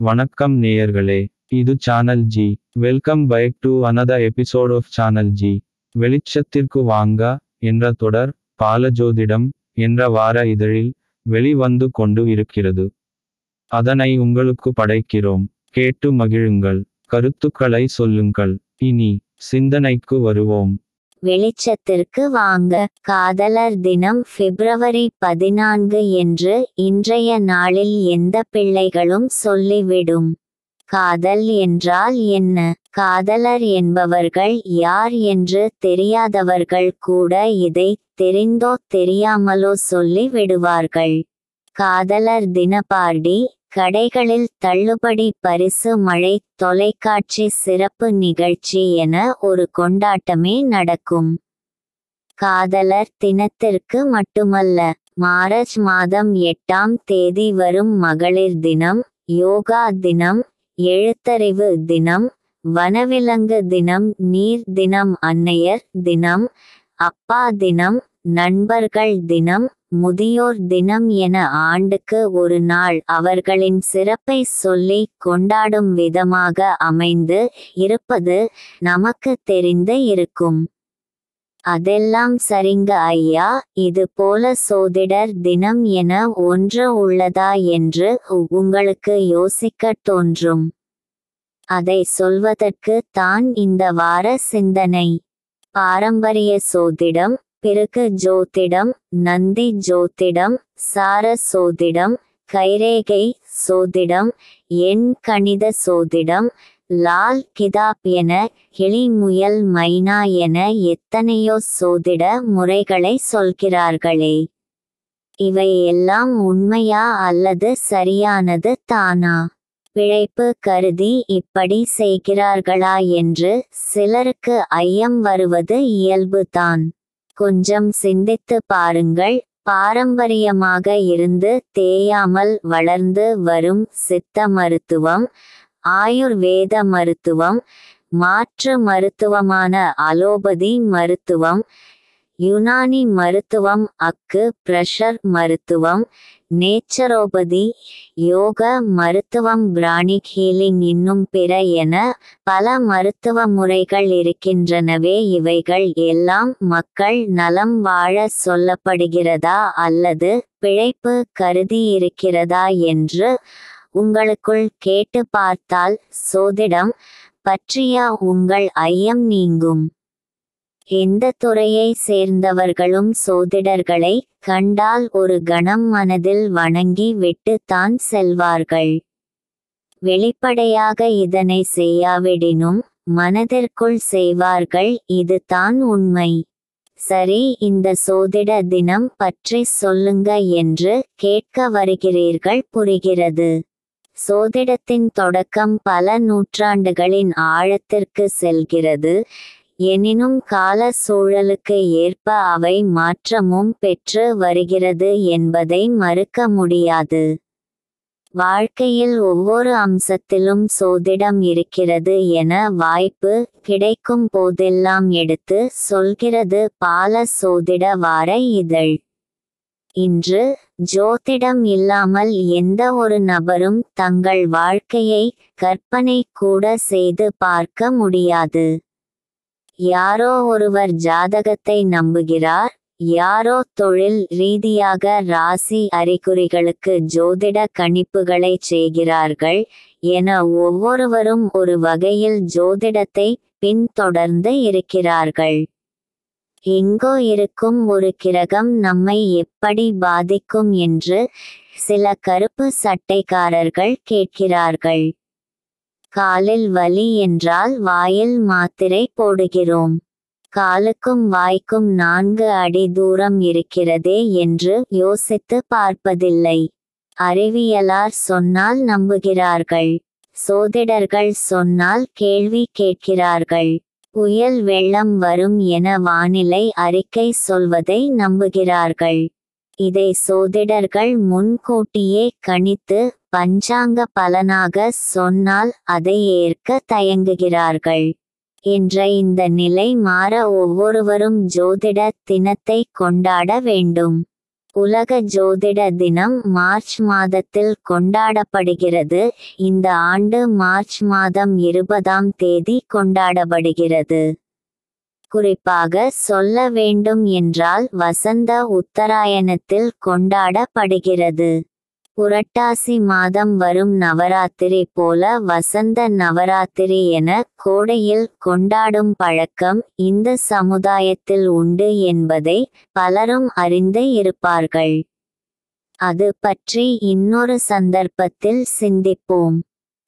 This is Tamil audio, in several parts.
வணக்கம் நேயர்களே இது channel G welcome back to another episode of channel G வெளிச்சத்திற்கு வாங்க என்ற தொடர் பாலஜோதிடம் என்ற வார இதழில் வெளிவந்து கொண்டு இருக்கிறது. அதனை உங்களுக்கு படைக்கிறோம். கேட்டு மகிழுங்கள். கருத்துக்களை சொல்லுங்கள். இனி சிந்தனைக்கு வருவோம். வெளிச்சத்திற்கு வாங்க. காதலர் தினம் பிப்ரவரி பதினான்கு என்று இன்றைய நாளில் எந்த பிள்ளைகளும் சொல்லிவிடும். காதல் என்றால் என்ன? காதலர் என்பவர்கள் யார் என்று தெரியாதவர்கள் கூட இதை தெரிந்தோ தெரியாமலோ சொல்லி விடுவார்கள் காதலர் தினபார்டி கடைகளில் தள்ளுபடி பரிசு மழை தொலைக்காட்சி சிறப்பு நிகழ்ச்சி என ஒரு கொண்டாட்டமே நடக்கும். காதலர் தினத்திற்கு மட்டுமல்ல மார்ச் மாதம் எட்டாம் தேதி வரும் மகளிர் தினம் யோகா தினம் எழுத்தறிவு தினம் வனவிலங்கு தினம் நீர் தினம் அன்னையர் தினம் அப்பா தினம் நண்பர்கள் தினம் முதியோர் தினம் என ஆண்டுக்கு ஒரு நாள் அவர்களின் சிறப்பை சொல்லி கொண்டாடும் விதமாக அமைந்து இருப்பது நமக்கு தெரிந்து இருக்கும். அதெல்லாம் சரிங்க ஐயா இது போல சோதிடர் தினம் என ஒன்று உள்ளதா என்று உங்களுக்கு யோசிக்க தோன்றும். அதை சொல்வதற்கு தான் இந்த வார சிந்தனை. பாரம்பரிய சோதிடம் பிறகு ஜோதிடம் நந்தி ஜோதிடம் சார சோதிடம் கைரேகை சோதிடம் எண் கணித சோதிடம் லால் கிதாப் என கிளிமுயல் மைனா என எத்தனையோ சோதிட முறைகளை சொல்கிறார்களே. இவை எல்லாம் உண்மையா அல்லது சரியானது தானா? பிழைப்பு கருதி இப்படி செய்கிறார்களா என்று சிலருக்கு ஐயம் வருவது இயல்புதான். கொஞ்சம் சிந்தித்து பாருங்கள். பாரம்பரியமாக இருந்து தேயாமல் வளர்ந்து வரும் சித்த மருத்துவம் ஆயுர்வேத மருத்துவம் மாற்று மருத்துவமான அலோபதி மருத்துவம் யுனானி மருத்துவம் அக்கு பிரஷர் மருத்துவம் நேச்சரோபதி யோக மருத்துவம் பிராணிக் ஹீலிங் இன்னும் பிற என பல மருத்துவ முறைகள் இருக்கின்றனவே இவைகள் எல்லாம் மக்கள் நலம் வாழ சொல்லப்படுகிறதா அல்லது பிழைப்பு கருதி இருக்கிறதா என்று உங்களுக்குள் கேட்டு பார்த்தால் சோதிடம் பற்றிய உங்கள் ஐயம் நீங்கும். எந்த துறையை சேர்ந்தவர்களும் சோதிடர்களை கண்டால் ஒரு கணம் மனதில் வணங்கி விட்டு தான் செல்வார்கள். வெளிப்படையாக இதனை செய்யாவிடினும் மனதிற்குள் செய்வார்கள் இது தான் உண்மை. சரி இந்த சோதிட தினம் பற்றி சொல்லுங்க என்று கேட்க வருகிறீர்கள் புரிகிறது. சோதிடத்தின் தொடக்கம் பல நூற்றாண்டுகளின் ஆழத்திற்கு செல்கிறது. எனினும் கால சூழலுக்கு ஏற்ப அவை மாற்றமும் பெற்று வருகிறது என்பதை மறுக்க முடியாது. வாழ்க்கையில் ஒவ்வொரு அம்சத்திலும் சோதிடம் இருக்கிறது என வாய்ப்பு கிடைக்கும் போதெல்லாம் எடுத்து சொல்கிறது பால சோதிட வார இதழ். இன்று ஜோதிடம் இல்லாமல் எந்த ஒரு நபரும் தங்கள் வாழ்க்கையை கற்பனை கூட செய்து பார்க்க முடியாது. யாரோ ஒருவர் ஜாதகத்தை நம்புகிறார் யாரோ தொழில் ரீதியாக ராசி அறிகுறிகளுக்கு ஜோதிட கணிப்புகளை செய்கிறார்கள் என ஒவ்வொருவரும் ஒரு வகையில் ஜோதிடத்தை பின்தொடர்ந்து இருக்கிறார்கள். எங்கோ இருக்கும் ஒரு கிரகம் நம்மை எப்படி பாதிக்கும் என்று சில கருப்பு சட்டைக்காரர்கள் கேட்கிறார்கள். காலில் வலி என்றால் வாயில் மாத்திரை போடுகிறோம். காலுக்கும் வாய்க்கும் நான்கு அடி தூரம் இருக்கிறதே என்று யோசித்து பார்ப்பதில்லை. அறிவியலார் சொன்னால் நம்புகிறார்கள். சோதிடர்கள் சொன்னால் கேள்வி கேட்கிறார்கள். புயல் வெள்ளம் வரும் என வானிலை அறிக்கை சொல்வதை நம்புகிறார்கள். இதை சோதிடர்கள் முன்கூட்டியே கணித்து பஞ்சாங்க பலனாக சொன்னால் அதை ஏற்க தயங்குகிறார்கள். என்ற இந்த நிலை மாற ஒவ்வொருவரும் ஜோதிட தினத்தை கொண்டாட வேண்டும். உலக ஜோதிட தினம் மார்ச் மாதத்தில் கொண்டாடப்படுகிறது. இந்த ஆண்டு மார்ச் மாதம் இருபதாம் தேதி கொண்டாடப்படுகிறது. குறிப்பாக சொல்ல வேண்டும் என்றால் வசந்த உத்தராயணத்தில் கொண்டாடப்படுகிறது. புரட்டாசி மாதம் வரும் நவராத்திரி போல வசந்த நவராத்திரி என கோடையில் கொண்டாடும் பழக்கம் இந்த சமுதாயத்தில் உண்டு என்பதை பலரும் அறிந்து இருப்பார்கள். அது பற்றி இன்னொரு சந்தர்ப்பத்தில் சிந்திப்போம்.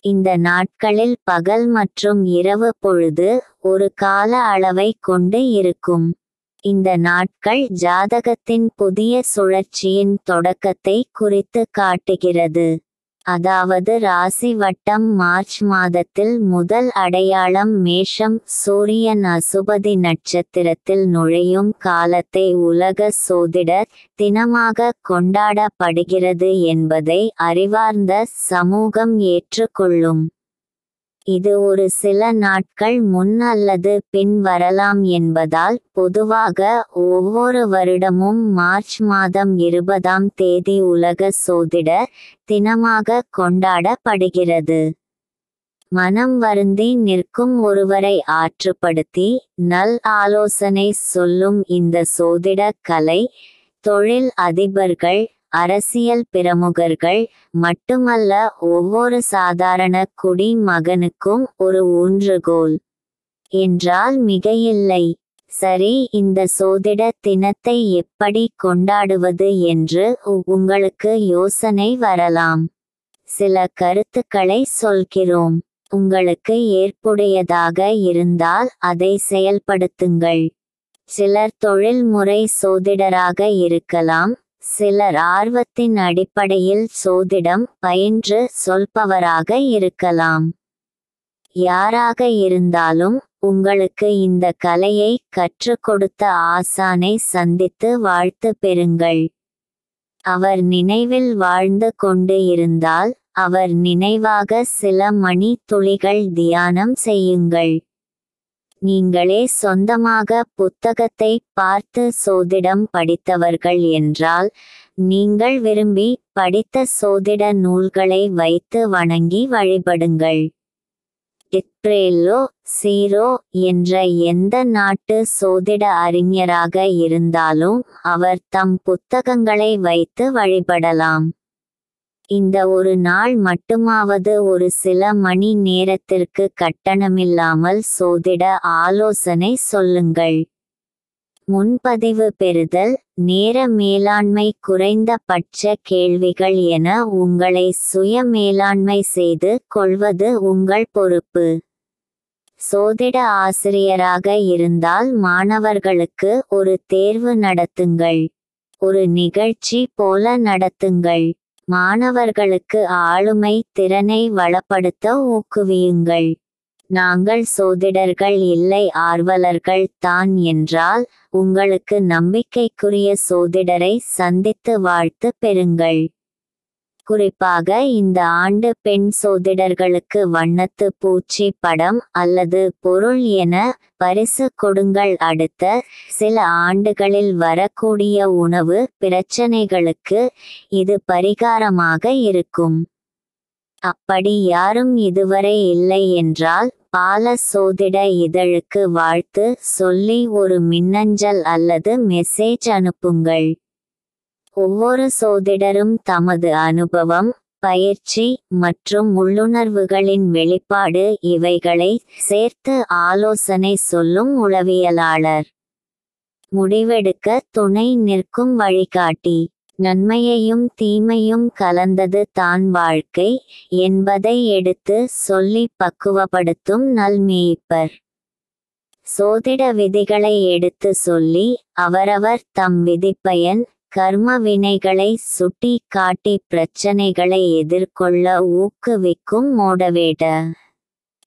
இந்த நாட்களில் பகல் மற்றும் இரவு பொழுது ஒரு கால அளவை கொண்டு இருக்கும். இந்த நாட்கள் ஜாதகத்தின் புதிய சுழற்சியின் தொடக்கத்தை குறித்து காட்டுகிறது. அதாவது ராசி வட்டம் மார்ச் மாதத்தில் முதல் அடையாளம் மேஷம் சூரியன் அசுபதி நட்சத்திரத்தில் நுழையும் காலத்தை உலக சோதிடர் தினமாக கொண்டாடப்படுகிறது என்பதை அறிவார்ந்த சமூகம் ஏற்றுக்கொள்ளும். இது ஒரு சில நாட்கள் முன் அல்லது பின் வரலாம் என்பதால் பொதுவாக ஒவ்வொரு வருடமும் மார்ச் மாதம் இருபதாம் தேதி உலக சோதிட தினமாக கொண்டாடப்படுகிறது. மனம் வருந்தி நிற்கும் ஒருவரை ஆற்றுப்படுத்தி நல் ஆலோசனை சொல்லும் இந்த சோதிட கலை தொழில் அதிபர்கள் அரசியல் பிரமுகர்கள் மட்டுமல்ல ஒவ்வொரு சாதாரண குடி மகனுக்கும் ஒரு ஊன்றுகோல். என்றால் மிகையில்லை. சரி இந்த சோதிட தினத்தை எப்படி கொண்டாடுவது என்று உங்களுக்கு யோசனை வரலாம். சில கருத்துக்களை சொல்கிறோம். உங்களுக்கு ஏற்புடையதாக இருந்தால் அதை செயல்படுத்துங்கள். சிலர் தொழில்முறை சோதிடராக இருக்கலாம். சிலர் ஆர்வத்தின் அடிப்படையில் சோதிடம் பயின்று சொல்பவராக இருக்கலாம். யாராக இருந்தாலும் உங்களுக்கு இந்த கலையை கற்றுக் கொடுத்த ஆசானை சந்தித்து வாழ்த்து பெறுங்கள். அவர் நினைவில் வாழ்ந்து கொண்டு இருந்தால் அவர் நினைவாக சில மணி துளிகள் தியானம் செய்யுங்கள். நீங்களே சொந்தமாக புத்தகத்தை பார்த்து சோதிடம் படித்தவர்கள் என்றால் நீங்கள் விரும்பி படித்த சோதிட நூல்களை வைத்து வணங்கி வழிபடுங்கள். டிப்ரேலோ சீரோ என்ற எந்த நாட்டு சோதிட அறிஞராக இருந்தாலும் அவர் தம் புத்தகங்களை வைத்து வழிபடலாம். இந்த ஒரு நாள் மட்டுமாவது ஒரு சில மணி நேரத்திற்கு கட்டணமில்லாமல் சோதிட ஆலோசனை சொல்லுங்கள். முன்பதிவு பெறுதல் நேர மேலாண்மை குறைந்த பட்ச கேள்விகள் என உங்களை சுய மேலாண்மை செய்து கொள்வது உங்கள் பொறுப்பு. சோதிட ஆசிரியராக இருந்தால் மாணவர்களுக்கு ஒரு தேர்வு நடத்துங்கள். ஒரு நிகழ்ச்சி போல நடத்துங்கள். மாணவர்களுக்கு ஆளுமை திறனை வளப்படுத்த ஊக்குவியுங்கள். நாங்கள் சோதிடர்கள் இல்லை ஆர்வலர்கள் தான் என்றால் உங்களுக்கு நம்பிக்கைக்குரிய சோதிடரை சந்தித்து வாழ்த்து பெறுங்கள். குறிப்பாக இந்த ஆண்டு பெண் சோதிடர்களுக்கு வண்ணத்து பூச்சி படம் அல்லது பொருள் என பரிசு கொடுங்கள். அடுத்த சில ஆண்டுகளில் வரக்கூடிய உணவு பிரச்சனைகளுக்கு இது பரிகாரமாக இருக்கும். அப்படி யாரும் இதுவரை இல்லை என்றால் பால சோதிட இதழுக்கு வாழ்த்து சொல்லி ஒரு மின்னஞ்சல் அல்லது மெசேஜ் அனுப்புங்கள். ஒவ்வொரு சோதிடரும் தமது அனுபவம் பயிற்சி மற்றும் உள்ளுணர்வுகளின் வெளிப்பாடு இவைகளை சேர்த்து ஆலோசனை சொல்லும் உளவியலாளர். முடிவெடுக்க துணை நிற்கும் வழிகாட்டி. நன்மையையும் தீமையும் கலந்தது தான் வாழ்க்கை என்பதை எடுத்து சொல்லி பக்குவப்படுத்தும் நல்மேய்ப்பர் சோதிட விதிகளை எடுத்து சொல்லி அவரவர் தம் விதிப்பயன் கர்ம வினைகளை சுட்டி காட்டி பிரச்சனைகளை எதிர்கொள்ள ஊக்குவிக்கும் மோடவேட.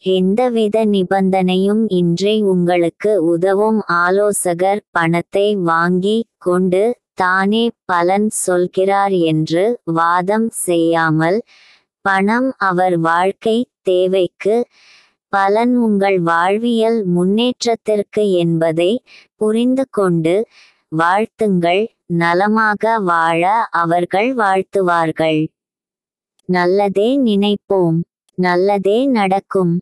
எந்தவித நிபந்தனையும் இன்றி உங்களுக்கு உதவும் ஆலோசகர் பணத்தை வாங்கி கொண்டு தானே பலன் சொல்கிறார் என்று வாதம் செய்யாமல் பணம் அவர் வாழ்க்கை தேவைக்கு பலன் உங்கள் வாழ்வியல் முன்னேற்றத்திற்கு என்பதை புரிந்து கொண்டு வாழ்த்துங்கள். நலமாக வாழ அவர்கள் வாழ்த்துவார்கள். நல்லதே நினைப்போம். நல்லதே நடக்கும்.